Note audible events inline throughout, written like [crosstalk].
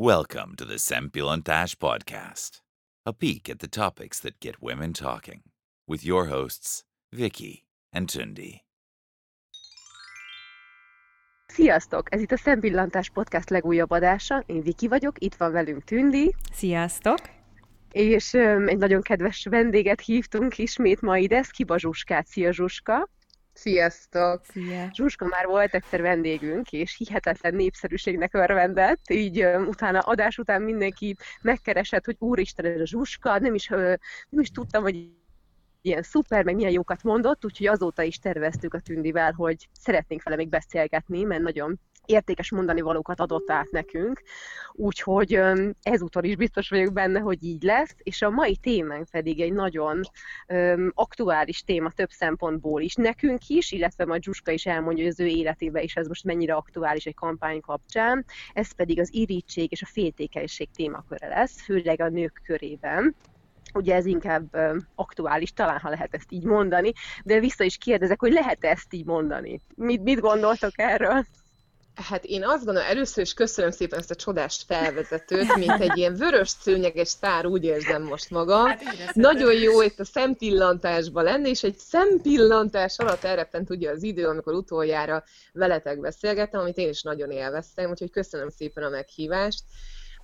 Welcome to the Sempilontash Podcast, a peek at the topics that get women talking, with your hosts, Vicky and Tundi. Sziasztok! Ez itt a Szempillantás Podcast legújabb adása. Én Viki vagyok, itt van velünk Tündi. Sziasztok! És um, egy nagyon kedves vendéget hívtunk ismét ma ide, Szkiba Zsuskát. Szia Zsuska! Sziasztok! Szia! Zsuska már volt egyszer vendégünk, és hihetetlen népszerűségnek örvendett, így um, utána adás után mindenki megkeresett, hogy úristen, ez a Zsuska, nem is, uh, nem is tudtam, hogy ilyen szuper, meg milyen jókat mondott, úgyhogy azóta is terveztük a Tündivel, hogy szeretnénk vele még beszélgetni, mert nagyon értékes mondani valókat adott át nekünk, úgyhogy ezúttal is biztos vagyok benne, hogy így lesz, és a mai témánk pedig egy nagyon aktuális téma több szempontból is nekünk is, illetve majd Zsuska is elmondja, hogy az ő életében is ez most mennyire aktuális egy kampány kapcsán, ez pedig az irítség és a féltékenység témaköre lesz, főleg a nők körében ugye ez inkább aktuális, talán ha lehet ezt így mondani, de vissza is kérdezek, hogy lehet ezt így mondani? Mit, mit gondoltok erről? Hát én azt gondolom, először is köszönöm szépen ezt a csodást felvezetőt, mint egy ilyen vörös szőnyeges sztár, úgy érzem most magam. Hát Nagyon jó itt a szempillantásban lenni, és egy szempillantás alatt elrepent ugye az idő, amikor utoljára veletek beszélgettem, amit én is nagyon élveztem, úgyhogy köszönöm szépen a meghívást.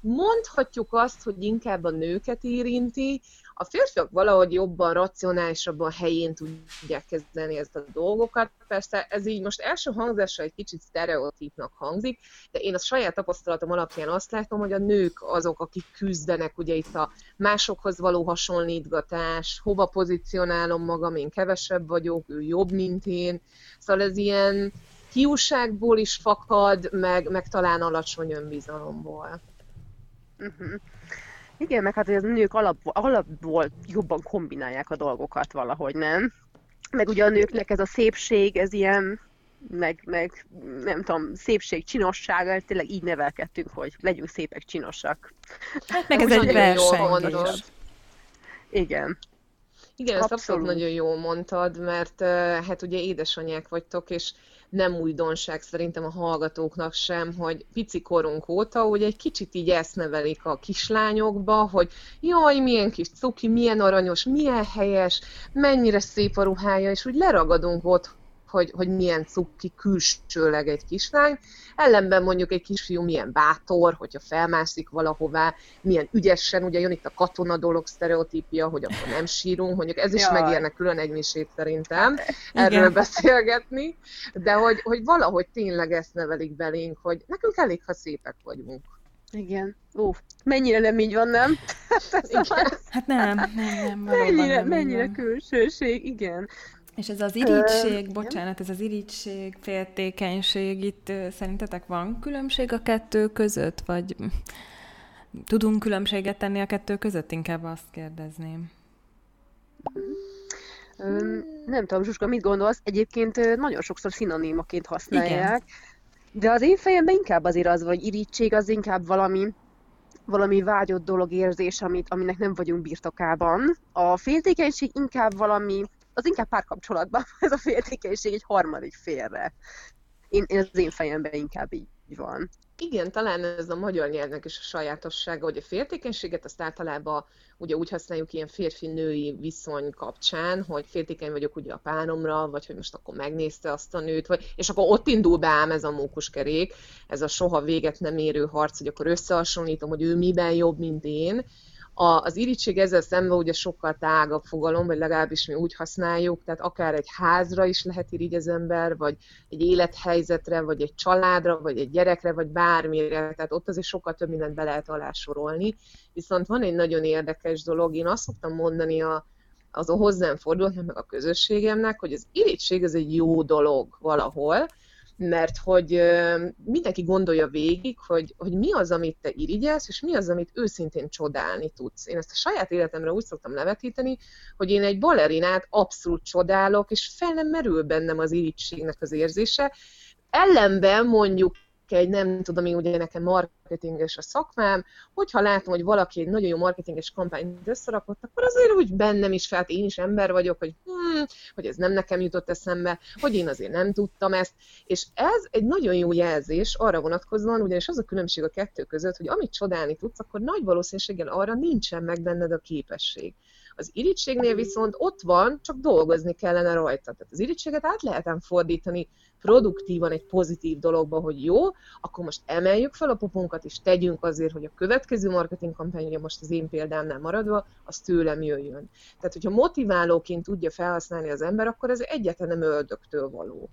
Mondhatjuk azt, hogy inkább a nőket érinti, a férfiak valahogy jobban, racionálisabban helyén tudják kezdeni ezt a dolgokat. Persze ez így most első hangzásra egy kicsit sztereotípnak hangzik, de én a saját tapasztalatom alapján azt látom, hogy a nők azok, akik küzdenek, ugye itt a másokhoz való hasonlítgatás, hova pozícionálom magam, én kevesebb vagyok, ő jobb, mint én. Szóval ez ilyen hiúságból is fakad, meg, meg talán alacsony önbizalomból. Uh-huh. Igen, meg hát hogy a nők alap, alapból jobban kombinálják a dolgokat valahogy, nem? Meg ugye a nőknek ez a szépség, ez ilyen, meg, meg nem tudom, szépség, csinosság, tényleg így nevelkedtünk, hogy legyünk szépek, csinosak. Hát meg ez egy verseny. Igen. Igen, ezt abszolút. abszolút nagyon jól mondtad, mert hát ugye édesanyák vagytok, és nem újdonság szerintem a hallgatóknak sem, hogy pici korunk óta, hogy egy kicsit így ezt nevelik a kislányokba, hogy jaj, milyen kis cuki, milyen aranyos, milyen helyes, mennyire szép a ruhája, és úgy leragadunk ott hogy, hogy milyen cukki külsőleg egy kislány, ellenben mondjuk egy kisfiú milyen bátor, hogyha felmászik valahová, milyen ügyesen, ugye jön itt a katona dolog sztereotípia, hogy akkor nem sírunk, mondjuk ez is Jaj. megérne külön egy misét szerintem, erről Igen. beszélgetni, de hogy, hogy valahogy tényleg ezt nevelik belénk, hogy nekünk elég, ha szépek vagyunk. Igen. Ó, mennyire nem így van, nem? [laughs] hát nem, nem, nem. Mennyire, nem mennyire külsőség, igen. És ez az irigység, bocsánat, ez az irigység, féltékenység, itt szerintetek van különbség a kettő között, vagy tudunk különbséget tenni a kettő között? Inkább azt kérdezném. Um, nem tudom, Zsuska, mit gondolsz? Egyébként nagyon sokszor szinonímaként használják, Igen. de az én fejemben inkább azért az, vagy irítség az inkább valami, valami vágyott dolog érzés, amit, aminek nem vagyunk birtokában. A féltékenység inkább valami, az inkább párkapcsolatban, [laughs] ez a féltékenység egy harmadik félre. Én, én az én fejemben inkább így van. Igen, talán ez a magyar nyelvnek is a sajátossága, hogy a féltékenységet azt általában ugye úgy használjuk ilyen férfi-női viszony kapcsán, hogy féltékeny vagyok ugye a páromra, vagy hogy most akkor megnézte azt a nőt, vagy, és akkor ott indul be ám ez a mókuskerék, ez a soha véget nem érő harc, hogy akkor összehasonlítom, hogy ő miben jobb, mint én, a, az irítség ezzel szemben ugye sokkal tágabb fogalom, vagy legalábbis mi úgy használjuk, tehát akár egy házra is lehet irigy az ember, vagy egy élethelyzetre, vagy egy családra, vagy egy gyerekre, vagy bármire, tehát ott azért sokkal több mindent be lehet alá sorolni. Viszont van egy nagyon érdekes dolog, én azt szoktam mondani a, az a hozzám fordulóknak, meg a közösségemnek, hogy az irítség az egy jó dolog valahol, mert hogy mindenki gondolja végig, hogy, hogy mi az, amit te irigyelsz, és mi az, amit őszintén csodálni tudsz. Én ezt a saját életemre úgy szoktam levetíteni, hogy én egy balerinát abszolút csodálok, és fel nem merül bennem az irigységnek az érzése. Ellenben mondjuk egy, nem tudom én, ugye nekem marketinges a szakmám, hogyha látom, hogy valaki egy nagyon jó marketinges kampányt összerakott, akkor azért úgy bennem is fel, én is ember vagyok, hogy, hmm, hogy ez nem nekem jutott eszembe, hogy én azért nem tudtam ezt, és ez egy nagyon jó jelzés arra vonatkozóan, ugyanis az a különbség a kettő között, hogy amit csodálni tudsz, akkor nagy valószínűséggel arra nincsen meg benned a képesség. Az irítségnél viszont ott van, csak dolgozni kellene rajta. Tehát az irítséget át lehetem fordítani produktívan egy pozitív dologba, hogy jó, akkor most emeljük fel a popunkat, és tegyünk azért, hogy a következő marketing kampány, most az én példámnál maradva, az tőlem jöjjön. Tehát, hogyha motiválóként tudja felhasználni az ember, akkor ez egyetlen nem öldögtől való.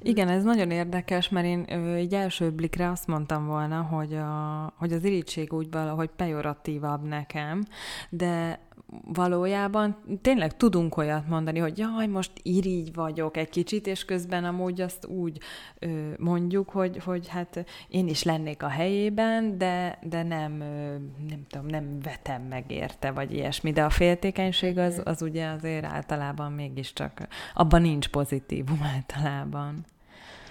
Igen, ez nagyon érdekes, mert én egy első blikre azt mondtam volna, hogy, a, hogy az irítség úgy valahogy pejoratívabb nekem, de valójában tényleg tudunk olyat mondani, hogy jaj, most irigy vagyok egy kicsit, és közben amúgy azt úgy ö, mondjuk, hogy, hogy hát én is lennék a helyében, de, de nem, ö, nem tudom, nem vetem meg érte, vagy ilyesmi. De a féltékenység az, az ugye azért általában mégiscsak, abban nincs pozitívum általában.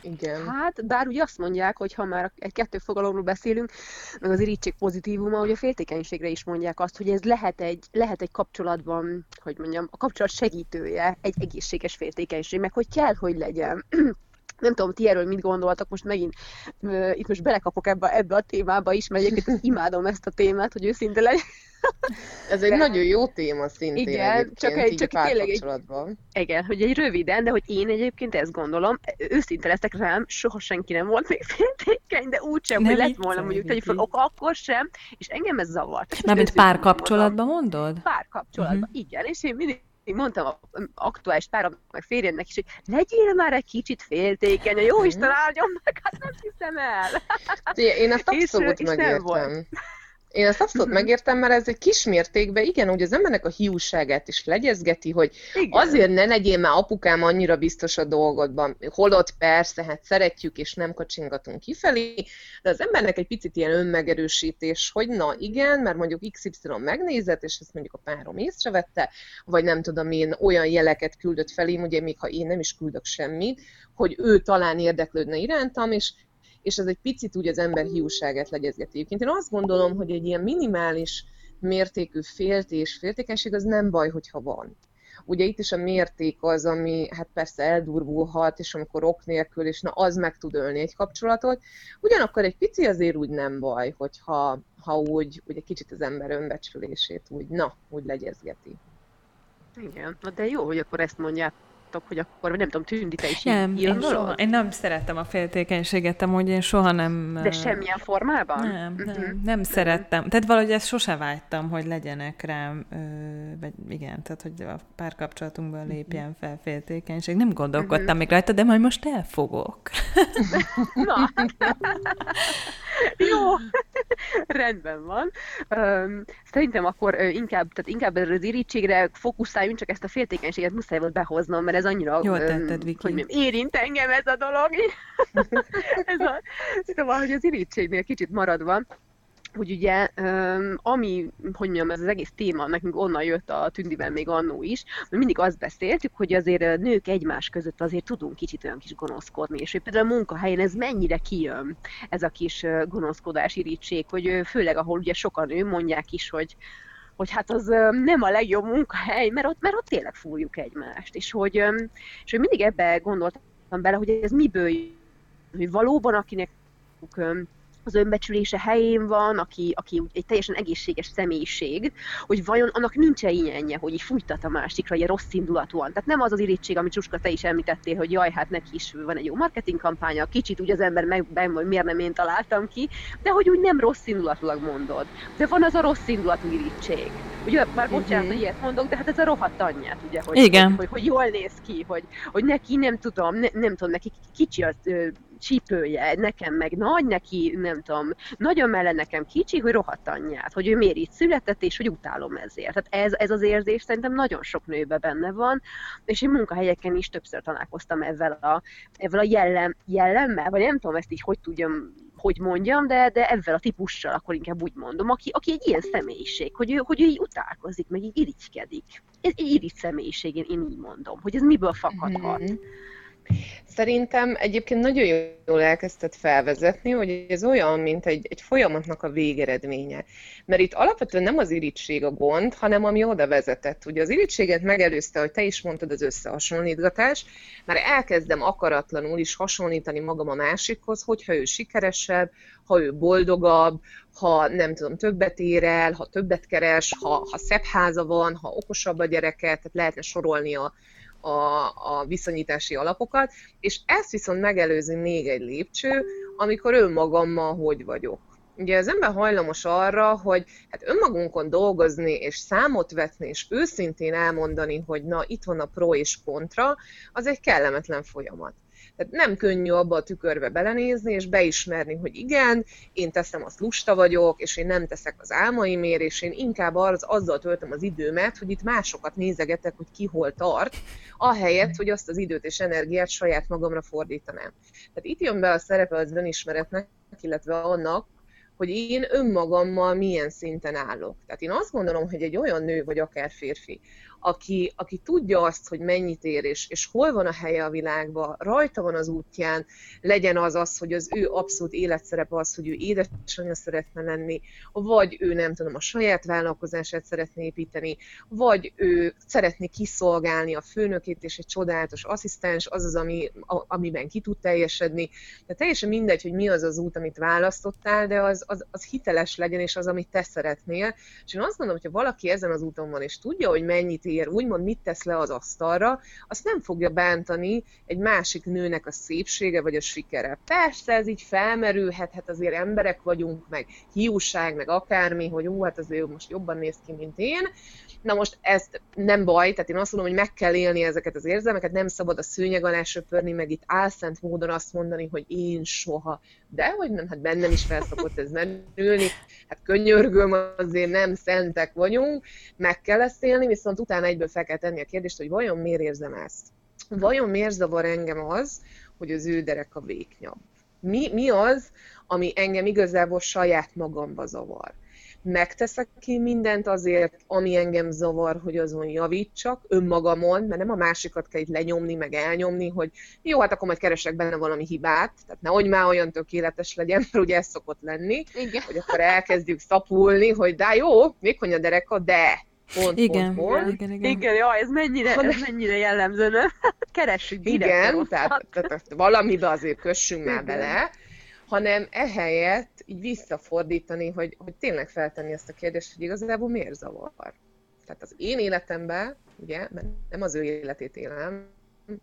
Igen. Hát, bár ugye azt mondják, hogy ha már egy kettő fogalomról beszélünk, meg az irítség pozitívuma, hogy a féltékenységre is mondják azt, hogy ez lehet egy, lehet egy kapcsolatban, hogy mondjam, a kapcsolat segítője, egy egészséges féltékenység, meg hogy kell, hogy legyen. Nem tudom, ti erről mit gondoltak, most megint uh, itt most belekapok ebbe, ebbe a témába is, mert egyébként imádom ezt a témát, hogy őszinte legyen. Ez egy de... nagyon jó téma szintén Igen, csak egy, csak tényleg egy, igen, hogy egy röviden, de hogy én egyébként ezt gondolom, őszinte leszek rám, soha senki nem volt még féltékeny, de úgysem, hogy lett volna mondjuk tegyük fel, akkor sem, és engem ez zavart. Na, mint párkapcsolatban mondod? Párkapcsolatban, uh-huh. igen, és én mindig mondtam a aktuális párom, meg férjemnek is, hogy legyél már egy kicsit féltékeny, a jó mhm. Isten áldjon meg, hát nem hiszem el. Én ezt abszolút és, megértem. És én ezt abszolút uh-huh. megértem, mert ez egy kismértékben, igen, hogy az embernek a hiúságát is legyezgeti, hogy igen. azért ne legyél már apukám annyira biztos a dolgodban. Holott persze, hát szeretjük és nem kacsingatunk kifelé, de az embernek egy picit ilyen önmegerősítés, hogy na igen, mert mondjuk XY megnézett, és ezt mondjuk a párom észrevette, vagy nem tudom én olyan jeleket küldött felém, ugye még ha én nem is küldök semmit, hogy ő talán érdeklődne irántam, és és ez egy picit úgy az ember hiúságát legyezgeti. Egyébként én azt gondolom, hogy egy ilyen minimális mértékű féltés, féltékenység az nem baj, hogyha van. Ugye itt is a mérték az, ami hát persze eldurvulhat, és amikor ok nélkül, és na az meg tud ölni egy kapcsolatot. Ugyanakkor egy pici azért úgy nem baj, hogyha ha úgy, egy kicsit az ember önbecsülését úgy, na, úgy legyezgeti. Igen, de jó, hogy akkor ezt mondják mondtátok, hogy akkor nem tudom, Tündi, te is nem, én, soha, én nem szerettem a féltékenységet, amúgy én soha nem... De semmilyen formában? Nem, nem, uh-huh. nem szerettem. Tehát valahogy ezt sose vágytam, hogy legyenek rám, ö, vagy igen, tehát hogy a párkapcsolatunkban lépjen fel féltékenység. Nem gondolkodtam uh-huh. még rajta, de majd most elfogok. [laughs] Na. [laughs] Jó, rendben van. Szerintem akkor inkább, tehát inkább az irítségre fókuszáljunk, csak ezt a féltékenységet muszáj volt behoznom, mert ez annyira Jól tetted, Viki. hogy érint engem ez a dolog. [laughs] ez a, szóval, hogy az irítségnél kicsit maradva, hogy ugye, ami, hogy mondjam, ez az egész téma nekünk onnan jött a Tündiben még annó is, hogy mindig azt beszéltük, hogy azért nők egymás között azért tudunk kicsit olyan kis gonoszkodni, és hogy például a munkahelyen ez mennyire kijön, ez a kis gonoszkodás, irítség, hogy főleg ahol ugye sokan ő mondják is, hogy hogy hát az nem a legjobb munkahely, mert ott, mert ott tényleg fúrjuk egymást, és hogy, és hogy mindig ebbe gondoltam bele, hogy ez miből jön, hogy valóban akinek az önbecsülése helyén van, aki, aki egy teljesen egészséges személyiség, hogy vajon annak nincs-e ilyenje, hogy így fújtat a másikra, ilyen rossz indulatúan. Tehát nem az az irítség, amit Csuska, te is említettél, hogy jaj, hát neki is van egy jó marketing kampánya, kicsit úgy az ember meg, hogy miért nem én találtam ki, de hogy úgy nem rossz indulatulag mondod. De van az a rossz indulatú irítség. Ugye, már bocsánat, hogy ilyet mondok, de hát ez a rohadt anyját, ugye, hogy, Igen. Hogy, hogy, hogy, jól néz ki, hogy, hogy neki nem tudom, ne, nem tudom, neki kicsi az csípője, nekem meg nagy, neki nem tudom, nagyon melle nekem kicsi, hogy rohadt anyját, hogy ő miért így született, és hogy utálom ezért. Tehát ez, ez az érzés szerintem nagyon sok nőben benne van, és én munkahelyeken is többször találkoztam ezzel a, ezzel a jellem, jellemmel, vagy nem tudom ezt így hogy tudjam hogy mondjam, de, de ezzel a típussal akkor inkább úgy mondom, aki, aki egy ilyen személyiség, hogy ő, hogy ő így utálkozik, meg így irigykedik. Ez egy irigy személyiség, én, én így mondom, hogy ez miből fakadhat. Mm-hmm. Szerintem egyébként nagyon jól elkezdted felvezetni, hogy ez olyan, mint egy, egy folyamatnak a végeredménye. Mert itt alapvetően nem az irítség a gond, hanem ami oda vezetett. Ugye az irítséget megelőzte, hogy te is mondtad, az összehasonlítgatás, már elkezdem akaratlanul is hasonlítani magam a másikhoz, hogyha ő sikeresebb, ha ő boldogabb, ha nem tudom, többet ér el, ha többet keres, ha, ha szebb háza van, ha okosabb a gyereke, tehát lehetne sorolni a, a, a viszonyítási alapokat, és ezt viszont megelőzi még egy lépcső, amikor önmagammal hogy vagyok. Ugye az ember hajlamos arra, hogy hát önmagunkon dolgozni, és számot vetni, és őszintén elmondani, hogy na, itt van a pro és kontra, az egy kellemetlen folyamat. Tehát nem könnyű abba a tükörbe belenézni, és beismerni, hogy igen, én teszem, azt lusta vagyok, és én nem teszek az álmaimért, és én inkább az, azzal töltöm az időmet, hogy itt másokat nézegetek, hogy ki hol tart, ahelyett, hogy azt az időt és energiát saját magamra fordítanám. Tehát itt jön be a szerepe az önismeretnek, illetve annak, hogy én önmagammal milyen szinten állok. Tehát én azt gondolom, hogy egy olyan nő, vagy akár férfi, aki, aki tudja azt, hogy mennyit ér, és, és hol van a helye a világban, rajta van az útján, legyen az az, hogy az ő abszolút életszerepe az, hogy ő édesanyja szeretne lenni, vagy ő nem tudom, a saját vállalkozását szeretné építeni, vagy ő szeretné kiszolgálni a főnökét, és egy csodálatos asszisztens, az az, ami, amiben ki tud teljesedni. De teljesen mindegy, hogy mi az az út, amit választottál, de az, az, az hiteles legyen, és az, amit te szeretnél. És én azt gondolom, hogy ha valaki ezen az úton van, és tudja, hogy mennyit ér, úgymond mit tesz le az asztalra, azt nem fogja bántani egy másik nőnek a szépsége vagy a sikere. Persze ez így felmerülhet, hát azért emberek vagyunk, meg hiúság, meg akármi, hogy ú, hát azért most jobban néz ki, mint én. Na most ez nem baj, tehát én azt mondom, hogy meg kell élni ezeket az érzelmeket, nem szabad a szőnyeg alá söpörni, meg itt álszent módon azt mondani, hogy én soha. De hogy nem, hát bennem is felszokott ez merülni, hát könyörgöm, azért nem szentek vagyunk, meg kell ezt élni, viszont utána egyből fel kell tenni a kérdést, hogy vajon miért érzem ezt? Vajon miért zavar engem az, hogy az ő derek a véknyabb? Mi, mi az, ami engem igazából saját magamba zavar? Megteszek ki mindent azért, ami engem zavar, hogy azon javítsak önmagamon, mert nem a másikat kell itt lenyomni, meg elnyomni, hogy jó, hát akkor majd keresek benne valami hibát, tehát nehogy már olyan tökéletes legyen, mert ugye ez szokott lenni, Igen. hogy akkor elkezdjük szapulni, hogy de jó, még a dereka, de pont, igen, pont, pont. igen, igen. Igen, ja, ez mennyire, ez mennyire jellemző, nem? Keressük Igen, tehát, tehát valamibe azért kössünk már bele, hanem ehelyett így visszafordítani, hogy, hogy tényleg feltenni ezt a kérdést, hogy igazából miért zavar. Tehát az én életemben, ugye, mert nem az ő életét élem,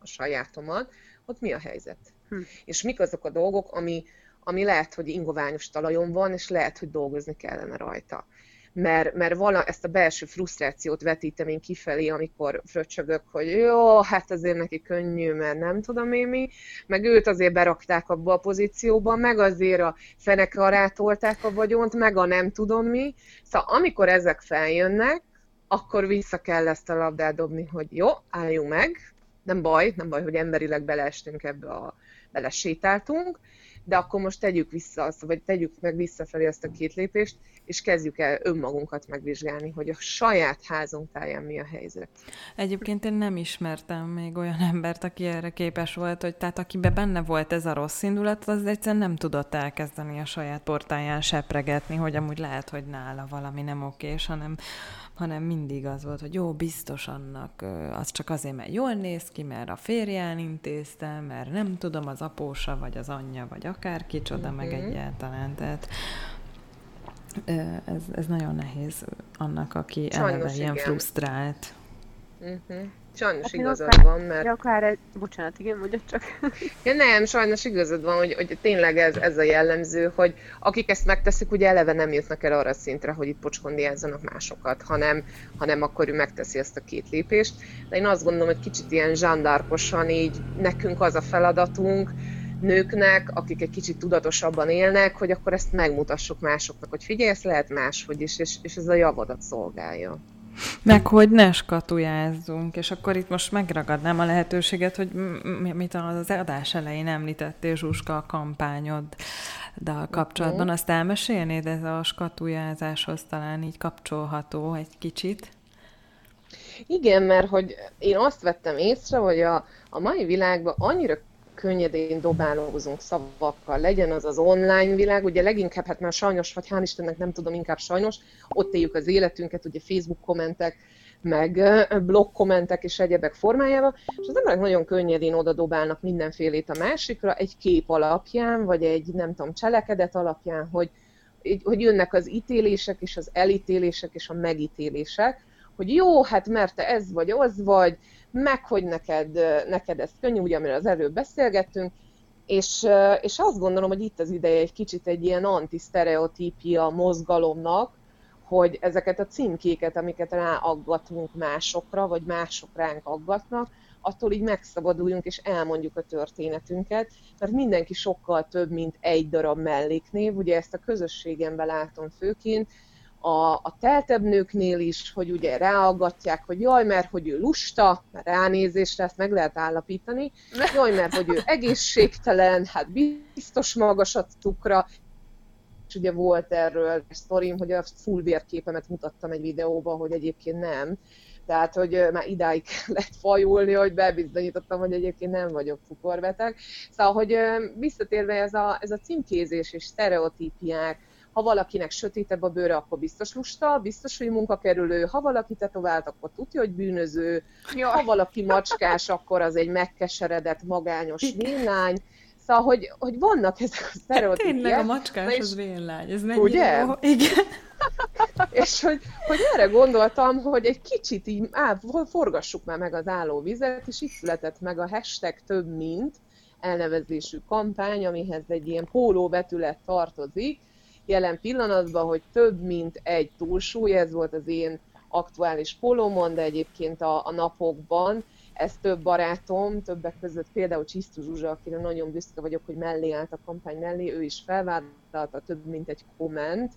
a sajátomat, ott mi a helyzet? Hm. És mik azok a dolgok, ami, ami lehet, hogy ingoványos talajon van, és lehet, hogy dolgozni kellene rajta mert, mert vala, ezt a belső frusztrációt vetítem én kifelé, amikor fröccsögök, hogy jó, hát azért neki könnyű, mert nem tudom én mi, meg őt azért berakták abba a pozícióba, meg azért a feneke alá tolták a vagyont, meg a nem tudom mi. Szóval amikor ezek feljönnek, akkor vissza kell ezt a labdát dobni, hogy jó, álljunk meg, nem baj, nem baj, hogy emberileg beleestünk ebbe a belesétáltunk, de akkor most tegyük vissza azt, vagy tegyük meg visszafelé azt a két lépést, és kezdjük el önmagunkat megvizsgálni, hogy a saját házunk táján mi a helyzet. Egyébként én nem ismertem még olyan embert, aki erre képes volt, hogy tehát akiben benne volt ez a rossz indulat, az egyszerűen nem tudott elkezdeni a saját portáján sepregetni, hogy amúgy lehet, hogy nála valami nem okés, hanem hanem mindig az volt, hogy jó, biztos annak, az csak azért, mert jól néz ki, mert a férján intézte, mert nem tudom, az apósa, vagy az anyja, vagy akár kicsoda, uh-huh. meg mhm. egyáltalán. Tehát ez, ez nagyon nehéz annak, aki Sajnos eleve ilyen igen. frusztrált. Uh-huh. Sajnos hát igazad akár, van, mert... Akár egy... Bocsánat, igen, mondjad csak. [laughs] Ja nem, sajnos igazad van, hogy, hogy tényleg ez, ez a jellemző, hogy akik ezt megteszik, ugye eleve nem jutnak el arra a szintre, hogy itt pocskondiázzanak másokat, hanem, hanem akkor ő megteszi ezt a két lépést. De én azt gondolom, hogy kicsit ilyen zsandárkosan így nekünk az a feladatunk, nőknek, akik egy kicsit tudatosabban élnek, hogy akkor ezt megmutassuk másoknak, hogy figyelj, ezt lehet máshogy is, és, és ez a javadat szolgálja. Meg hogy ne skatujázzunk, és akkor itt most megragadnám a lehetőséget, hogy mit az adás elején említettél, Zsuska, a kampányod de a kapcsolatban, uh-huh. azt elmesélnéd, ez a skatujázáshoz talán így kapcsolható egy kicsit? Igen, mert hogy én azt vettem észre, hogy a, a mai világban annyira könnyedén dobálózunk szavakkal, legyen az az online világ, ugye leginkább, hát már sajnos, vagy hál' Istennek nem tudom, inkább sajnos, ott éljük az életünket, ugye Facebook kommentek, meg blog kommentek és egyebek formájában, és az emberek nagyon könnyedén oda dobálnak mindenfélét a másikra, egy kép alapján, vagy egy, nem tudom, cselekedet alapján, hogy, hogy jönnek az ítélések és az elítélések és a megítélések, hogy jó, hát mert te ez vagy, az vagy, meg hogy neked, neked ez könnyű, ugye amiről az előbb beszélgettünk, és, és azt gondolom, hogy itt az ideje egy kicsit egy ilyen antisztereotípia mozgalomnak, hogy ezeket a címkéket, amiket ráaggatunk másokra, vagy mások ránk aggatnak, attól így megszabaduljunk és elmondjuk a történetünket, mert mindenki sokkal több, mint egy darab melléknév, ugye ezt a közösségemben látom főként, a, a teltebb nőknél is, hogy ugye ráaggatják, hogy jaj, mert hogy ő lusta, mert ránézésre ezt meg lehet állapítani, jaj, mert hogy ő egészségtelen, hát biztos magas a cukra, és ugye volt erről egy sztorim, hogy a full vérképemet mutattam egy videóban, hogy egyébként nem. Tehát, hogy már idáig [laughs] lehet fajulni, hogy bebizonyítottam, hogy egyébként nem vagyok cukorbeteg. Szóval, hogy visszatérve ez a, ez a címkézés és sztereotípiák, ha valakinek sötétebb a bőre, akkor biztos lusta, biztos, hogy munkakerülő, ha valaki tetovált, akkor tudja, hogy bűnöző, Jaj. ha valaki macskás, akkor az egy megkeseredett, magányos vénlány. Szóval, hogy, hogy vannak ezek a sztereotípiák. Tényleg a macskás az vénlány, ez mennyire ugye? jó. Igen. [laughs] és hogy, hogy erre gondoltam, hogy egy kicsit így, á, forgassuk már meg az állóvizet, és itt született meg a hashtag több mint elnevezésű kampány, amihez egy ilyen póló betület tartozik, jelen pillanatban, hogy több mint egy túlsúly, ez volt az én aktuális polómon, de egyébként a, a napokban. Ez több barátom, többek között például Csisztus Zsuzsa, akire nagyon büszke vagyok, hogy mellé állt a kampány mellé, ő is felvállalta több mint egy komment,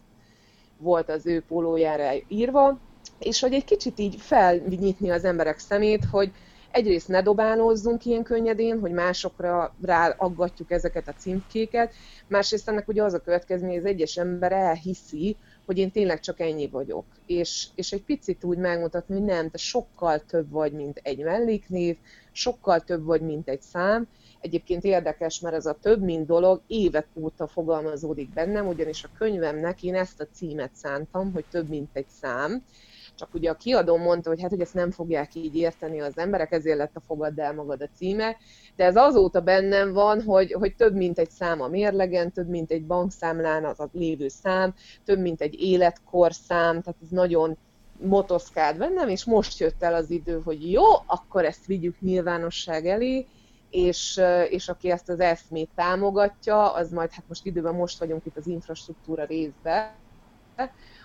volt az ő pólójára írva, és hogy egy kicsit így felnyitni az emberek szemét, hogy egyrészt ne dobálózzunk ilyen könnyedén, hogy másokra ráaggatjuk ezeket a címkéket, másrészt ennek ugye az a következmény, hogy az egyes ember elhiszi, hogy én tényleg csak ennyi vagyok. És, és egy picit úgy megmutatni, hogy nem, te sokkal több vagy, mint egy melléknév, sokkal több vagy, mint egy szám. Egyébként érdekes, mert ez a több, mint dolog évek óta fogalmazódik bennem, ugyanis a könyvemnek én ezt a címet szántam, hogy több, mint egy szám csak ugye a kiadó mondta, hogy hát, hogy ezt nem fogják így érteni az emberek, ezért lett a Fogadd el magad a címe, de ez azóta bennem van, hogy, hogy több mint egy szám a mérlegen, több mint egy bankszámlán az a lévő szám, több mint egy életkorszám, tehát ez nagyon motoszkált bennem, és most jött el az idő, hogy jó, akkor ezt vigyük nyilvánosság elé, és, és aki ezt az eszmét támogatja, az majd, hát most időben most vagyunk itt az infrastruktúra részben,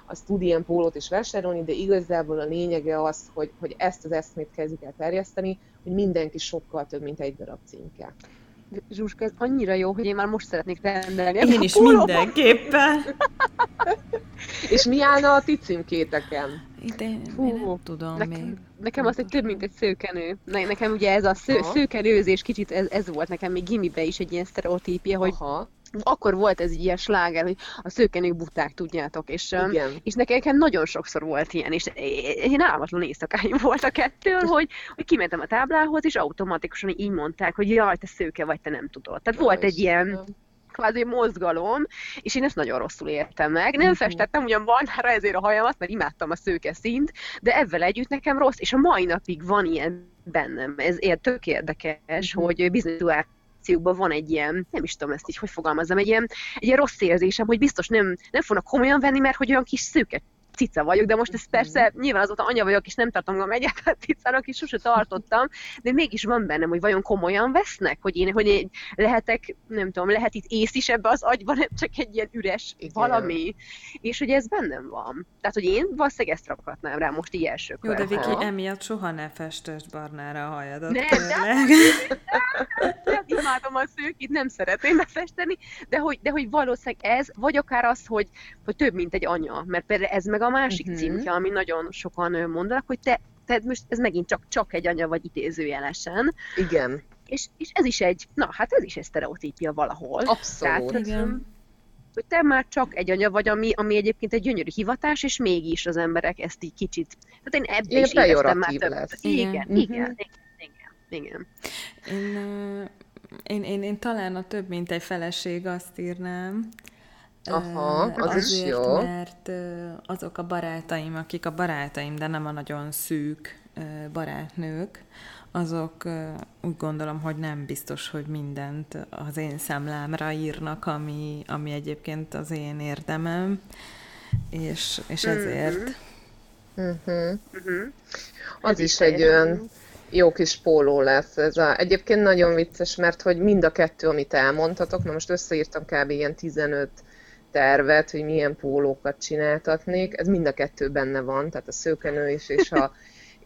az tud ilyen pólót is vásárolni, de igazából a lényege az, hogy, hogy ezt az eszmét kezdjük el terjeszteni, hogy mindenki sokkal több, mint egy darab címke. Zsuzska, ez annyira jó, hogy én már most szeretnék rendelni. Én is pólóba. mindenképpen. [laughs] És mi állna a ti címkéteken? Idén, nem tudom nekem, még. Nekem az egy több, mint egy szőkenő. Ne, nekem ugye ez a sző, szőkenőzés kicsit ez, ez volt nekem még gimibe is egy ilyen sztereotípia, hogy Aha akkor volt ez ilyen sláger, hogy a szőkenők buták, tudjátok, és, Igen. és nekem nagyon sokszor volt ilyen, és én álmatlan éjszakáim [laughs] volt a kettől, hogy, hogy kimentem a táblához, és automatikusan így mondták, hogy jaj, te szőke vagy, te nem tudod. Tehát volt egy ilyen kvázi mozgalom, és én ezt nagyon rosszul értem meg. Nem uh-huh. festettem ugyan barnára ezért a hajamat, mert imádtam a szőke színt, de ezzel együtt nekem rossz, és a mai napig van ilyen bennem. Ez ér, tök érdekes, uh-huh. hogy bizonyos szituációkban van egy ilyen, nem is tudom ezt így, hogy fogalmazom, egy ilyen, egy ilyen rossz érzésem, hogy biztos nem, nem fognak komolyan venni, mert hogy olyan kis szőke cica vagyok, de most ez mhm. persze nyilván azóta anya vagyok, és nem tartom magam egyáltalán [laughs] cicának, és sose tartottam, de mégis van bennem, hogy vajon komolyan vesznek, hogy én, hogy én lehetek, nem tudom, lehet itt ész is ebbe az agyban, nem csak egy ilyen üres Igen. valami, és hogy ez bennem van. Tehát, hogy én valószínűleg ezt rakhatnám rá most így első Jó, de Viki, emiatt soha ne festest barnára a hajadat. Nem, de, nem, imádom a szőkét, nem szeretném befesteni, de hogy, de hogy valószínűleg ez, vagy akár az, hogy, hogy több, mint egy anya, mert például ez meg a másik uh-huh. címke, ami nagyon sokan mondanak, hogy te, te most ez megint csak, csak egy anya vagy idézőjelesen. Igen. És, és ez is egy, na hát ez is egy sztereotípia valahol. Abszolút. Tehát, igen. hogy te már csak egy anya vagy, ami, ami egyébként egy gyönyörű hivatás, és mégis az emberek ezt így kicsit... Tehát én ebből is éreztem már több. Igen, igen, igen, igen, igen, igen. Én, én, én, én talán a több mint egy feleség azt írnám, Aha, az Azért, is jó. mert azok a barátaim, akik a barátaim, de nem a nagyon szűk barátnők, azok úgy gondolom, hogy nem biztos, hogy mindent az én számlámra írnak, ami, ami egyébként az én érdemem, és, és mhm. ezért... Uh-huh. Uh-huh. Az is egy olyan jó kis póló lesz. Ez a, egyébként nagyon vicces, mert hogy mind a kettő, amit elmondhatok, na most összeírtam kb. ilyen 15 tervet, hogy milyen pólókat csináltatnék, ez mind a kettő benne van, tehát a szőkenő is és a, [laughs]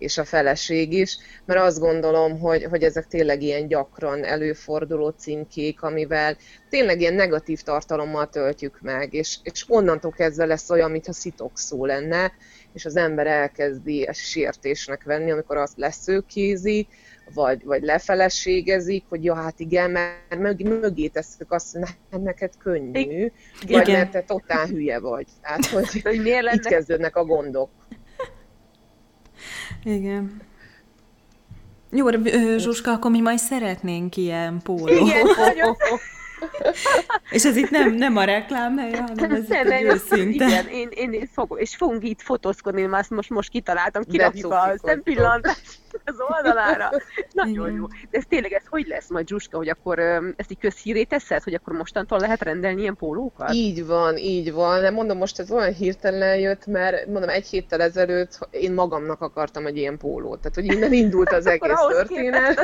és a feleség is, mert azt gondolom, hogy, hogy ezek tényleg ilyen gyakran előforduló címkék, amivel tényleg ilyen negatív tartalommal töltjük meg, és, és onnantól kezdve lesz olyan, mintha szitok szó lenne, és az ember elkezdi ezt sértésnek venni, amikor azt leszőkézi, vagy, vagy lefelességezik, hogy ja, hát igen, mert mög, mögé tesszük azt, hogy ne, neked könnyű, igen. vagy mert te totál hülye vagy. Tehát, hogy, hogy miért itt kezdődnek a gondok. Igen. Jó, Zsuska, akkor mi majd szeretnénk ilyen póló. Igen, nagyon. És ez itt nem, nem a reklám helye, hanem ez nem, itt egy őszinte. Igen, én, én, fogom, és fogunk itt fotózkodni, mert most, most kitaláltam, kirakjuk a szempillantást az oldalára. Nagyon Igen. jó. De ez tényleg, ez hogy lesz majd, Zsuska, hogy akkor ezt így közhíré teszed, hogy akkor mostantól lehet rendelni ilyen pólókat? Így van, így van. De mondom, most ez olyan hirtelen jött, mert mondom, egy héttel ezelőtt én magamnak akartam egy ilyen pólót. Tehát, hogy innen indult az [laughs] egész történet.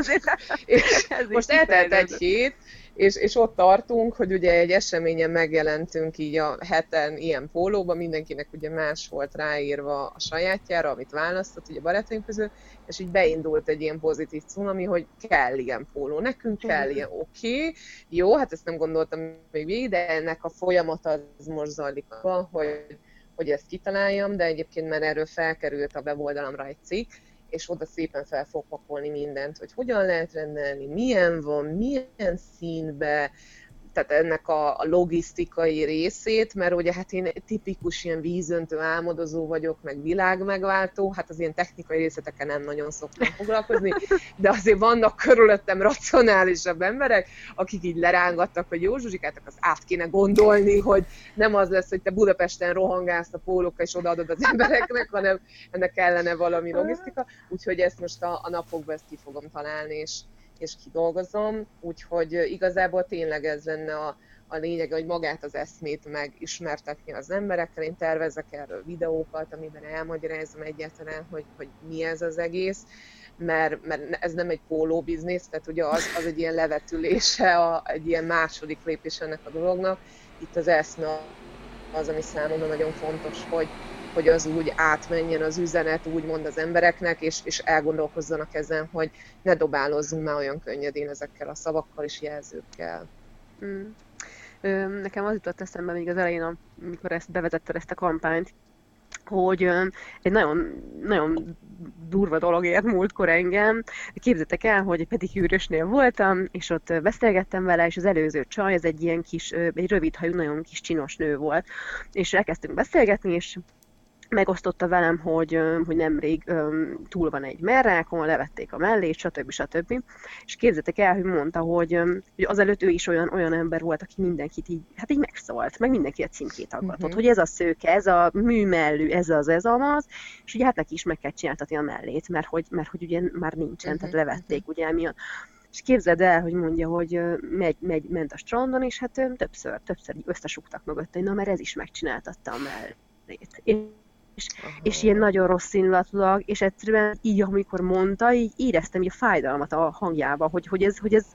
És most eltelt egy hét, és, és ott tartunk, hogy ugye egy eseményen megjelentünk így a heten ilyen pólóban, mindenkinek ugye más volt ráírva a sajátjára, amit választott ugye barátaink közül, és így beindult egy ilyen pozitív cunami, hogy kell ilyen póló, nekünk kell ilyen, oké, okay, jó, hát ezt nem gondoltam még végig, de ennek a folyamata az most zajlik, hogy, hogy ezt kitaláljam, de egyébként már erről felkerült a weboldalamra egy cikk, és oda szépen fel fog pakolni mindent, hogy hogyan lehet rendelni, milyen van, milyen színbe, tehát ennek a, a logisztikai részét, mert ugye hát én tipikus ilyen vízöntő álmodozó vagyok, meg világmegváltó, hát az ilyen technikai részleteken nem nagyon szoktam foglalkozni, de azért vannak körülöttem racionálisabb emberek, akik így lerángattak, hogy jó Zsuzsikátok, az át kéne gondolni, hogy nem az lesz, hogy te Budapesten rohangálsz a pólókkal és odaadod az embereknek, hanem ennek kellene valami logisztika, úgyhogy ezt most a, a napokban ezt ki fogom találni, és és kidolgozom, úgyhogy igazából tényleg ez lenne a, a lényeg, hogy magát az eszmét megismertetni az emberekkel. Én tervezek erről videókat, amiben elmagyarázom egyáltalán, hogy, hogy mi ez az egész, mert, mert ez nem egy póló biznisz, tehát ugye az, az egy ilyen levetülése, a, egy ilyen második lépés ennek a dolognak. Itt az eszme az, ami számomra nagyon fontos, hogy, hogy az úgy átmenjen az üzenet úgymond az embereknek, és, és elgondolkozzanak ezen, hogy ne dobálozzunk már olyan könnyedén ezekkel a szavakkal és jelzőkkel. Mm. Nekem az jutott eszembe még az elején, amikor ezt bevezetted ezt a kampányt, hogy egy nagyon, nagyon durva dolog ért múltkor engem. Képzeljétek el, hogy egy pedikűrösnél voltam, és ott beszélgettem vele, és az előző csaj, ez egy ilyen kis, egy rövid hajú, nagyon kis csinos nő volt. És elkezdtünk beszélgetni, és megosztotta velem, hogy, hogy nemrég túl van egy merrákon, levették a mellét, stb. stb. És képzeljétek el, hogy mondta, hogy, hogy azelőtt ő is olyan, olyan ember volt, aki mindenkit így, hát így megszólt, meg mindenki a címkét aggatott, uh-huh. hogy ez a szőke, ez a műmellű, ez az, ez az, és ugye hát neki is meg kell csináltatni a mellét, mert hogy, mert hogy ugye már nincsen, uh-huh. tehát mhm, levették uh-huh. ugye emiatt. És képzeld el, hogy mondja, hogy megy, megy, ment a strandon, és hát többször, többször összesugtak mögötte, na mert ez is megcsináltatta a mellét és, és ilyen nagyon rossz indulatúak, és egyszerűen így, amikor mondta, így éreztem így a fájdalmat a hangjába, hogy, hogy, ez, hogy, ez,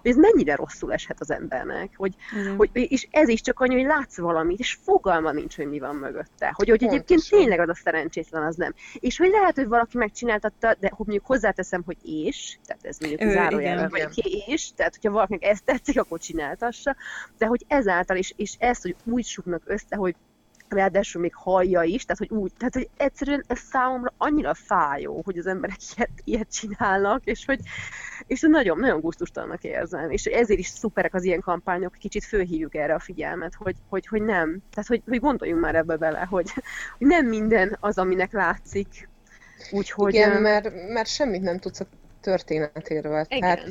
hogy ez mennyire rosszul eshet az embernek, hogy, mm. hogy, és ez is csak annyi, hogy látsz valamit, és fogalma nincs, hogy mi van mögötte, hogy, hogy egyébként tényleg az a szerencsétlen, az nem. És hogy lehet, hogy valaki megcsináltatta, de hogy mondjuk hozzáteszem, hogy és, tehát ez mondjuk zárójelben, vagy és, tehát hogyha valakinek ezt tetszik, akkor csináltassa, de hogy ezáltal is, és ezt, hogy úgy suknak össze, hogy ráadásul még hallja is, tehát hogy úgy, tehát hogy egyszerűen ez számomra annyira fájó, hogy az emberek [laughs] ilyet, ilyet csinálnak, és hogy és nagyon, nagyon gusztustalannak érzem, és ezért is szuperek az ilyen kampányok, kicsit fölhívjuk erre a figyelmet, hogy, hogy, hogy nem, tehát hogy, hogy gondoljunk már ebbe bele, hogy, hogy nem minden az, aminek látszik, Úgyhogy, Igen, mert, mert semmit nem tudsz a történetéről. Igen. Tehát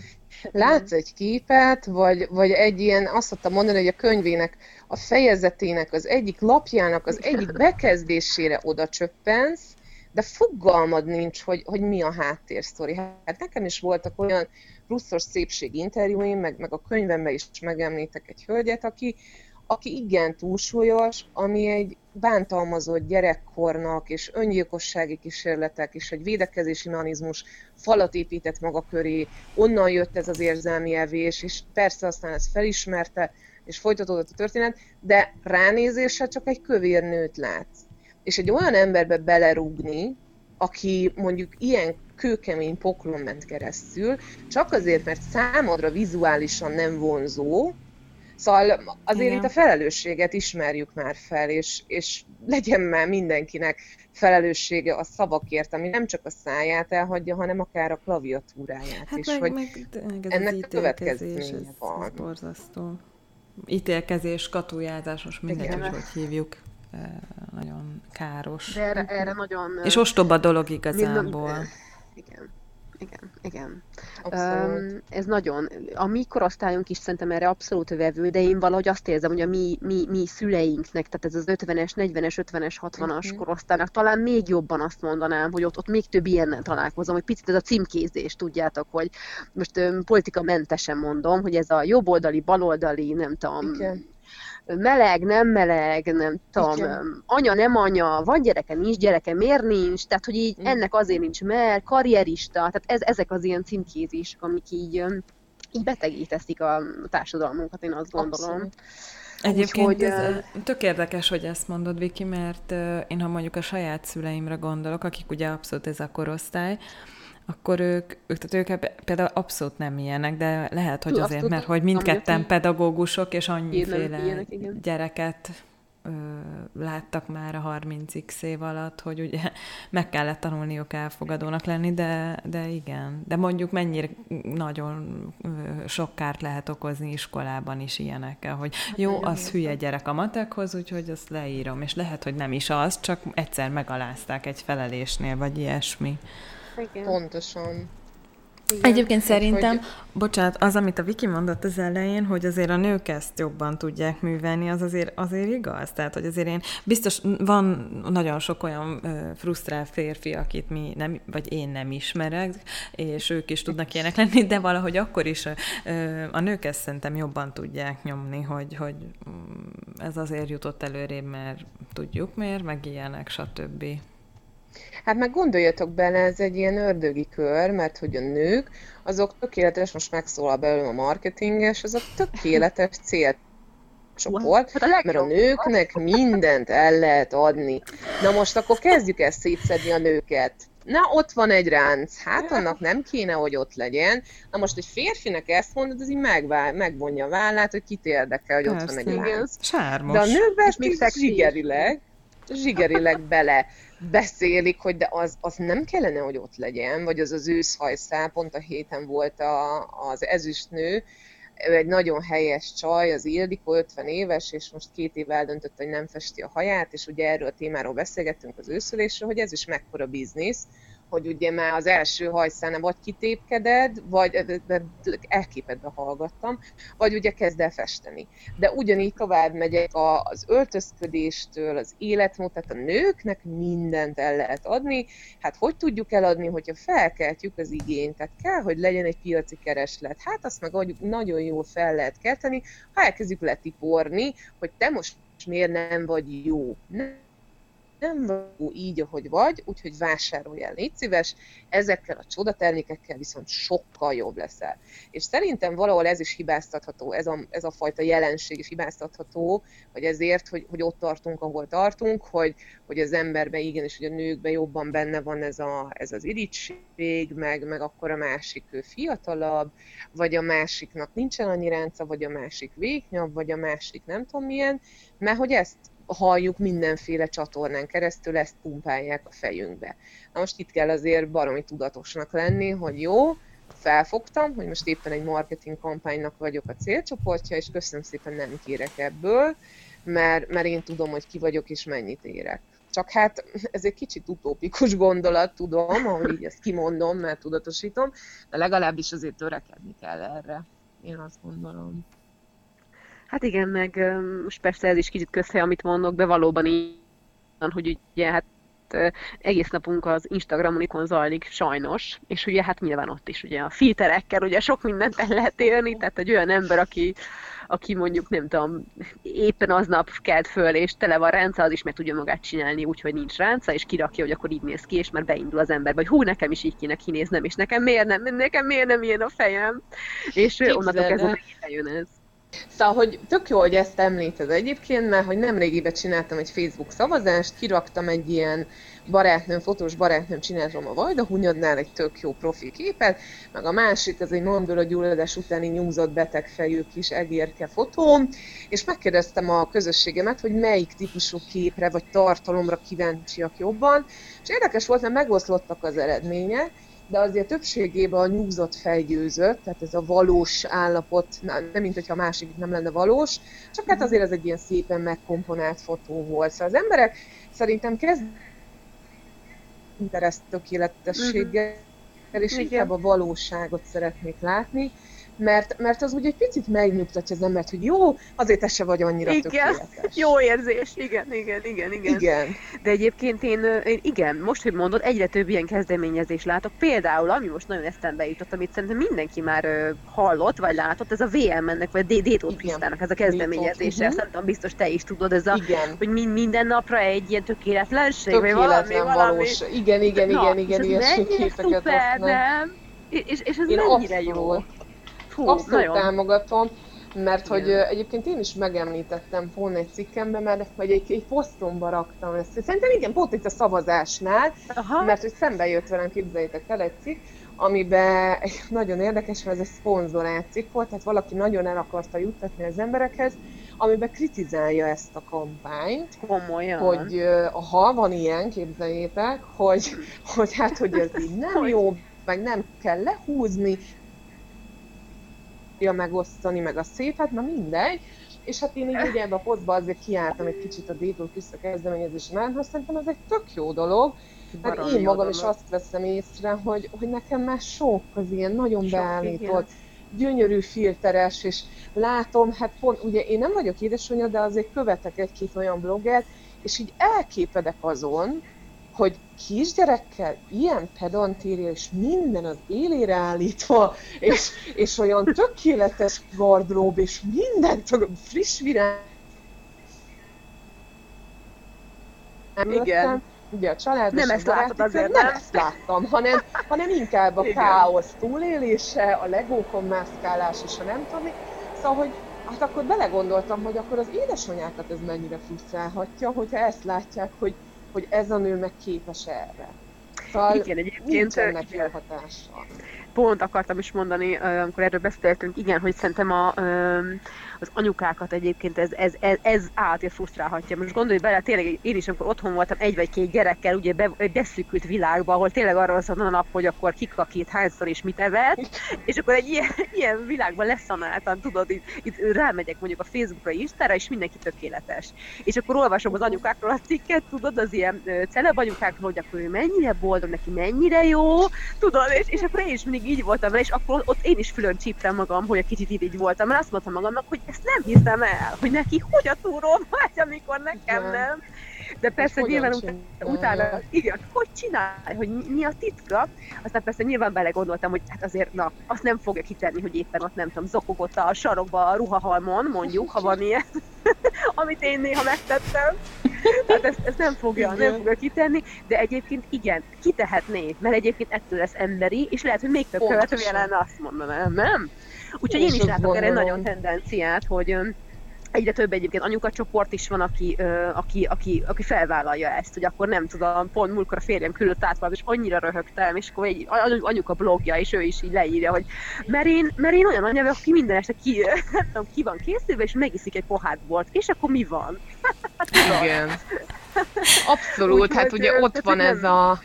látsz egy képet, vagy, vagy egy ilyen, azt szoktam mondani, hogy a könyvének a fejezetének, az egyik lapjának, az egyik [laughs] bekezdésére oda csöppensz, de fogalmad nincs, hogy, hogy mi a háttérsztori. Hát nekem is voltak olyan pluszos szépség interjúim, meg, meg a könyvemben is megemlítek egy hölgyet, aki, aki igen túlsúlyos, ami egy bántalmazott gyerekkornak és öngyilkossági kísérletek és egy védekezési mechanizmus falat épített maga köré, onnan jött ez az érzelmi evés, és persze aztán ezt felismerte, és folytatódott a történet, de ránézésre csak egy kövér nőt látsz. És egy olyan emberbe belerúgni, aki mondjuk ilyen kőkemény poklon ment keresztül, csak azért, mert számodra vizuálisan nem vonzó, Szóval azért Igen. itt a felelősséget ismerjük már fel, és, és legyen már mindenkinek felelőssége a szavakért, ami nem csak a száját elhagyja, hanem akár a klaviatúráját hát is, meg, hogy meg, meg ez ennek következménye ez, van. Ez borzasztó. Ítélkezés, katujázás, most mindegy, hogy hogy hívjuk nagyon káros. De erre, erre nagyon... És ostoba dolog igazából. Minden, igen igen, igen. Um, ez nagyon, a mi korosztályunk is szerintem erre abszolút vevő, de én valahogy azt érzem, hogy a mi, mi, mi szüleinknek, tehát ez az 50-es, 40-es, 50-es, 60-as uh-huh. korosztálynak talán még jobban azt mondanám, hogy ott, ott még több ilyennel találkozom, hogy picit ez a címkézés, tudjátok, hogy most um, politika mentesen mondom, hogy ez a jobboldali, baloldali, nem tudom, igen meleg, nem meleg, nem tudom, Igen. anya, nem anya, van gyereke, nincs gyereke, miért nincs, tehát hogy így Igen. ennek azért nincs, mert karrierista, tehát ez, ezek az ilyen címkézések, amik így, így betegíteszik a társadalmunkat, én azt gondolom. Abszolút. Egyébként Úgyhogy, ez tök érdekes, hogy ezt mondod, Viki, mert én ha mondjuk a saját szüleimre gondolok, akik ugye abszolút ez a korosztály, akkor ők, ők, tehát ők például abszolút nem ilyenek, de lehet, hogy azért, mert hogy mindketten pedagógusok, és annyiféle ilyenek, gyereket ö, láttak már a 30x év alatt, hogy ugye [laughs] meg kellett tanulniuk elfogadónak lenni, de, de igen. De mondjuk mennyire nagyon ö, sok kárt lehet okozni iskolában is ilyenekkel, hogy hát jó, az hülye gyerek a matekhoz, úgyhogy azt leírom, és lehet, hogy nem is az, csak egyszer megalázták egy felelésnél, vagy ilyesmi. Igen. Pontosan. Igen. Egyébként szerintem, hogy... bocsánat, az, amit a Viki mondott az elején, hogy azért a nők ezt jobban tudják művelni, az azért, azért igaz. Tehát, hogy azért én biztos van nagyon sok olyan ö, frusztrált férfi, akit mi nem, vagy én nem ismerek, és ők is tudnak ilyenek lenni, de valahogy akkor is ö, a nők ezt szerintem jobban tudják nyomni, hogy, hogy ez azért jutott előrébb, mert tudjuk miért, meg ilyenek, stb. Hát meg gondoljatok bele, ez egy ilyen ördögi kör, mert hogy a nők, azok tökéletes, most megszólal belőlem a marketinges, azok tökéletes cél csoport, hát mert a nőknek mindent el lehet adni. Na most akkor kezdjük ezt szétszedni a nőket. Na, ott van egy ránc, hát annak nem kéne, hogy ott legyen. Na most egy férfinek ezt mondod, az így megvál, megvonja a vállát, hogy kit érdekel, hogy Persze, ott van egy ránc. Sármos. De a ezt még zsigerileg, zsigerileg bele beszélik, hogy de az, az nem kellene, hogy ott legyen, vagy az az őszhajszál, pont a héten volt a, az ezüstnő, egy nagyon helyes csaj, az Ildikó, 50 éves, és most két év eldöntött, hogy nem festi a haját, és ugye erről a témáról beszélgettünk az őszülésről, hogy ez is mekkora biznisz, hogy ugye már az első hajszánál vagy kitépkeded, vagy elképedve hallgattam, vagy ugye kezd el festeni. De ugyanígy tovább megyek az öltözködéstől, az életmód, tehát a nőknek mindent el lehet adni. Hát hogy tudjuk eladni, hogyha felkeltjük az igényt? Tehát kell, hogy legyen egy piaci kereslet. Hát azt meg nagyon jól fel lehet kelteni, ha elkezdjük letiporni, hogy te most miért nem vagy jó. Nem vagy így, ahogy vagy, úgyhogy vásárolj el, légy szíves, ezekkel a csodatermékekkel viszont sokkal jobb leszel. És szerintem valahol ez is hibáztatható, ez a, ez a fajta jelenség is hibáztatható, hogy ezért, hogy, hogy ott tartunk, ahol tartunk, hogy, hogy az emberben igenis, hogy a nőkben jobban benne van ez, a, ez az irigység, meg, meg akkor a másik ő fiatalabb, vagy a másiknak nincsen annyi ránca, vagy a másik véknyabb, vagy a másik nem tudom milyen, mert hogy ezt halljuk mindenféle csatornán keresztül, ezt pumpálják a fejünkbe. Na most itt kell azért baromi tudatosnak lenni, hogy jó, felfogtam, hogy most éppen egy marketing kampánynak vagyok a célcsoportja, és köszönöm szépen nem kérek ebből, mert, mert én tudom, hogy ki vagyok és mennyit érek. Csak hát ez egy kicsit utópikus gondolat, tudom, ahogy így ezt kimondom, mert tudatosítom, de legalábbis azért törekedni kell erre. Én azt gondolom. Hát igen, meg most persze ez is kicsit közhely, amit mondok, de valóban így hogy ugye hát egész napunk az Instagramon ikon zajlik, sajnos, és ugye hát nyilván ott is ugye a filterekkel ugye sok mindent el lehet élni, tehát egy olyan ember, aki, aki mondjuk nem tudom, éppen aznap kelt föl, és tele van ránca, az is meg tudja magát csinálni, úgyhogy nincs ránca, és kirakja, hogy akkor így néz ki, és már beindul az ember, vagy hú, nekem is így kéne kinéznem, és nekem miért nem, nekem miért nem ilyen a fejem, és onnantól kezdve jön ez. Szóval, hogy tök jó, hogy ezt említed egyébként, mert hogy nem régiben csináltam egy Facebook szavazást, kiraktam egy ilyen barátnőm, fotós barátnőm csináltam a Vajda Hunyadnál egy tök jó profi képet, meg a másik, ez egy a gyulladás utáni nyúzott betegfejű kis egérke fotóm, és megkérdeztem a közösségemet, hogy melyik típusú képre vagy tartalomra kíváncsiak jobban, és érdekes volt, mert megoszlottak az eredmények, de azért többségében a nyugzott fejgyőzött, tehát ez a valós állapot, nem mint hogyha a másik nem lenne valós, csak hát azért ez egy ilyen szépen megkomponált fotó volt. Szóval az emberek szerintem kezd interest tökéletességgel, és inkább a valóságot szeretnék látni, mert, mert az úgy egy picit megnyugtatja az embert, hogy jó, azért se vagy annyira igen, tökéletes. Jó érzés, igen, igen, igen, igen. Igen. De egyébként én, én, igen, most, hogy mondod, egyre több ilyen kezdeményezést látok. Például, ami most nagyon eszembe jutott, amit szerintem mindenki már hallott, vagy látott, ez a VM-ennek, vagy a Détó Krisztának ez a kezdeményezése. Uh-huh. Szerintem biztos te is tudod, ez a, igen. hogy minden napra egy ilyen tökéletlenség, Tökéletlen vagy valami, valós. Valami. Igen, igen, igen, Na, igen, igen, ilyen képeket szuper, nem? És, és ez Én mennyire jó. Fú, Abszolút nagyon. támogatom, mert hogy Igen. egyébként én is megemlítettem volna egy cikkemben, mert vagy egy, egy posztomba raktam ezt. Szerintem igen, pont itt a szavazásnál, Aha. mert hogy szembe jött velem, képzeljétek el egy cikk, amiben nagyon érdekes, mert ez egy szponzorált cikk volt, tehát valaki nagyon el akarta juttatni az emberekhez, amiben kritizálja ezt a kampányt. Komolyan. Hogy ha van ilyen, képzeljétek, hogy, hogy hát, hogy ez így nem jó, meg nem kell lehúzni, tudja megosztani, meg a szépet, na mindegy. És hát én így ugye ebbe a posztba azért kiálltam egy kicsit a Détól Kriszta kezdeményezés mellett, mert szerintem ez egy tök jó dolog. Hát én magam is azt veszem észre, hogy, hogy nekem már sok az ilyen nagyon sok, beállított, igen. gyönyörű filteres, és látom, hát pont, ugye én nem vagyok édesanyja, de azért követek egy-két olyan blogget, és így elképedek azon, hogy kisgyerekkel ilyen pedantéria, és minden az élére állítva, és, és olyan tökéletes gardrób, és minden friss virág. Igen. Ugye a család nem ezt látod azért, nem, nem ezt láttam, hanem, hanem inkább a Igen. káosz túlélése, a legókon mászkálás és a nem tudom Szóval, hogy hát akkor belegondoltam, hogy akkor az édesanyákat ez mennyire frusztrálhatja, hogyha ezt látják, hogy hogy ez a nő meg képes erre. Szóval igen, egyébként jó hatással. Pont akartam is mondani, amikor erről beszéltünk, igen, hogy szerintem a, az anyukákat egyébként ez, ez, ez, ez és frusztrálhatja. Most gondolj bele, tényleg én is, amikor otthon voltam egy vagy két gyerekkel, ugye be, egy beszűkült világban, ahol tényleg arról szólt a nap, hogy akkor kikakít hányszor és mit evett, és akkor egy ilyen, [laughs] ilyen világban leszanáltan, tudod, itt, itt rámegyek mondjuk a Facebookra, Instára, és mindenki tökéletes. És akkor olvasom az anyukákról a cikket, tudod, az ilyen celeb anyukákról, hogy akkor ő mennyire boldog, neki mennyire jó, tudod, és, és akkor én is mindig így voltam és akkor ott én is fülön csíptem magam, hogy egy kicsit így voltam, mert azt mondtam magamnak, hogy ezt nem hiszem el, hogy neki hogy a túró vágy, amikor nekem ja. nem. De persze nyilván utána, utána, igen, hogy csinálj, hogy mi a titka, aztán persze nyilván belegondoltam, hogy hát azért, na, azt nem fogja kitenni, hogy éppen ott nem tudom, zokogott a sarokba a ruhahalmon, mondjuk, ha van ilyen, [laughs] amit én néha megtettem. Tehát ezt, ezt nem fogja, igen. nem fogja kitenni, de egyébként igen, kitehetné, mert egyébként ettől lesz emberi, és lehet, hogy még több követője lenne, azt mondanám, nem? Úgyhogy én, is látok erre nagyon tendenciát, hogy egyre több egyébként anyuka csoport is van, aki, aki, aki, aki felvállalja ezt, hogy akkor nem tudom, pont múltkor a férjem küldött át és annyira röhögtem, és akkor egy anyuka blogja, és ő is így leírja, hogy mert én, mert én olyan anya aki minden este ki, [laughs] nem tudom, ki van készülve, és megiszik egy pohát bort, és akkor [laughs] mi van? Igen. Abszolút, Úgy, hát ugye ott van ez a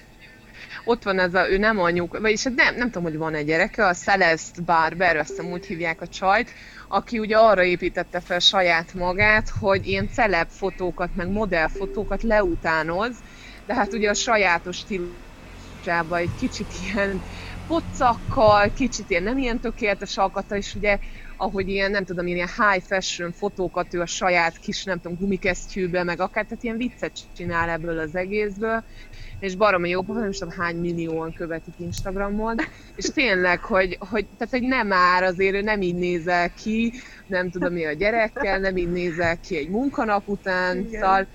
ott van ez a, ő nem anyuk, vagyis hát nem, nem tudom, hogy van egy gyereke, a Celeste Barber, azt hiszem úgy hívják a csajt, aki ugye arra építette fel saját magát, hogy ilyen celeb fotókat, meg modellfotókat leutánoz, de hát ugye a sajátos stílusában egy kicsit ilyen pocakkal, kicsit ilyen nem ilyen tökéletes alkata, és ugye ahogy ilyen, nem tudom, ilyen high fashion fotókat ő a saját kis, nem tudom, gumikesztyűbe, meg akár, tehát ilyen viccet csinál ebből az egészből, és baromi jó, nem is tudom hány millióan követik Instagramon, és tényleg, hogy, hogy, tehát, hogy nem már azért ő nem így nézel ki, nem tudom mi a gyerekkel, nem így nézel ki egy munkanap után, Igen. szóval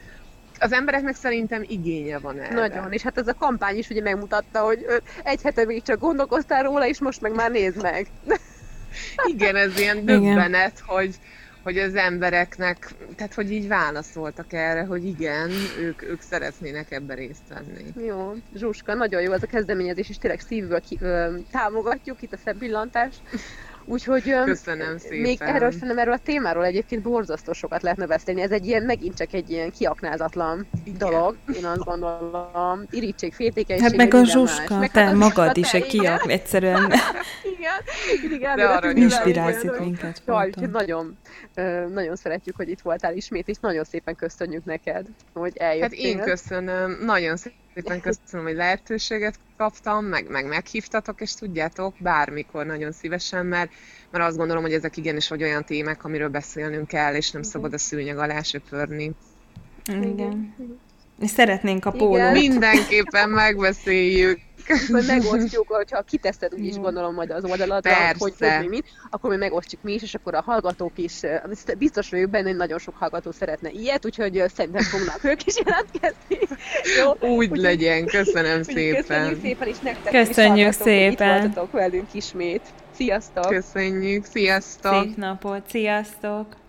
az embereknek szerintem igénye van erre. Nagyon, és hát ez a kampány is ugye megmutatta, hogy egy hete még csak gondolkoztál róla, és most meg már nézd meg. Igen, ez ilyen döbbenet, hogy, hogy az embereknek, tehát hogy így válaszoltak erre, hogy igen, ők, ők szeretnének ebben részt venni. Jó, Zsuska, nagyon jó ez a kezdeményezés, és tényleg szívből ki, ö, támogatjuk itt a szebb pillantást. Úgyhogy Köszönöm szépen. még erről szerintem erről a témáról egyébként borzasztó sokat lehetne beszélni. Ez egy ilyen, megint csak egy ilyen kiaknázatlan Igen. dolog, én azt gondolom. Irítség, féltékenység. Hát meg a Zsuska, meg te a magad is egy kiak, egyszerűen. [laughs] igen, igen. De arra inspirálsz itt minket. Jaj, nagyon, nagyon szeretjük, hogy itt voltál ismét, és nagyon szépen köszönjük neked, hogy eljöttél. Hát én köszönöm, nagyon szépen szépen köszönöm, hogy lehetőséget kaptam, meg, meg meghívtatok, és tudjátok, bármikor nagyon szívesen, mert, mert azt gondolom, hogy ezek igenis vagy olyan témák, amiről beszélnünk kell, és nem szabad a szőnyeg alá söpörni. Igen. És szeretnénk a pólót. Mindenképpen megbeszéljük hogy megosztjuk, hogyha kiteszed úgyis gondolom majd az oldaladra, hogy, hogy mi, mit, akkor mi megosztjuk mi is, és akkor a hallgatók is, biztos vagyok benne, hogy nagyon sok hallgató szeretne ilyet, úgyhogy szerintem fognak ők is jelentkezni. Jó? Úgy, úgy legyen, köszönöm szépen. Köszönjük szépen, és nektek Köszönjük is szépen. Itt voltatok velünk ismét. Sziasztok! Köszönjük, sziasztok! Szép napot, sziasztok!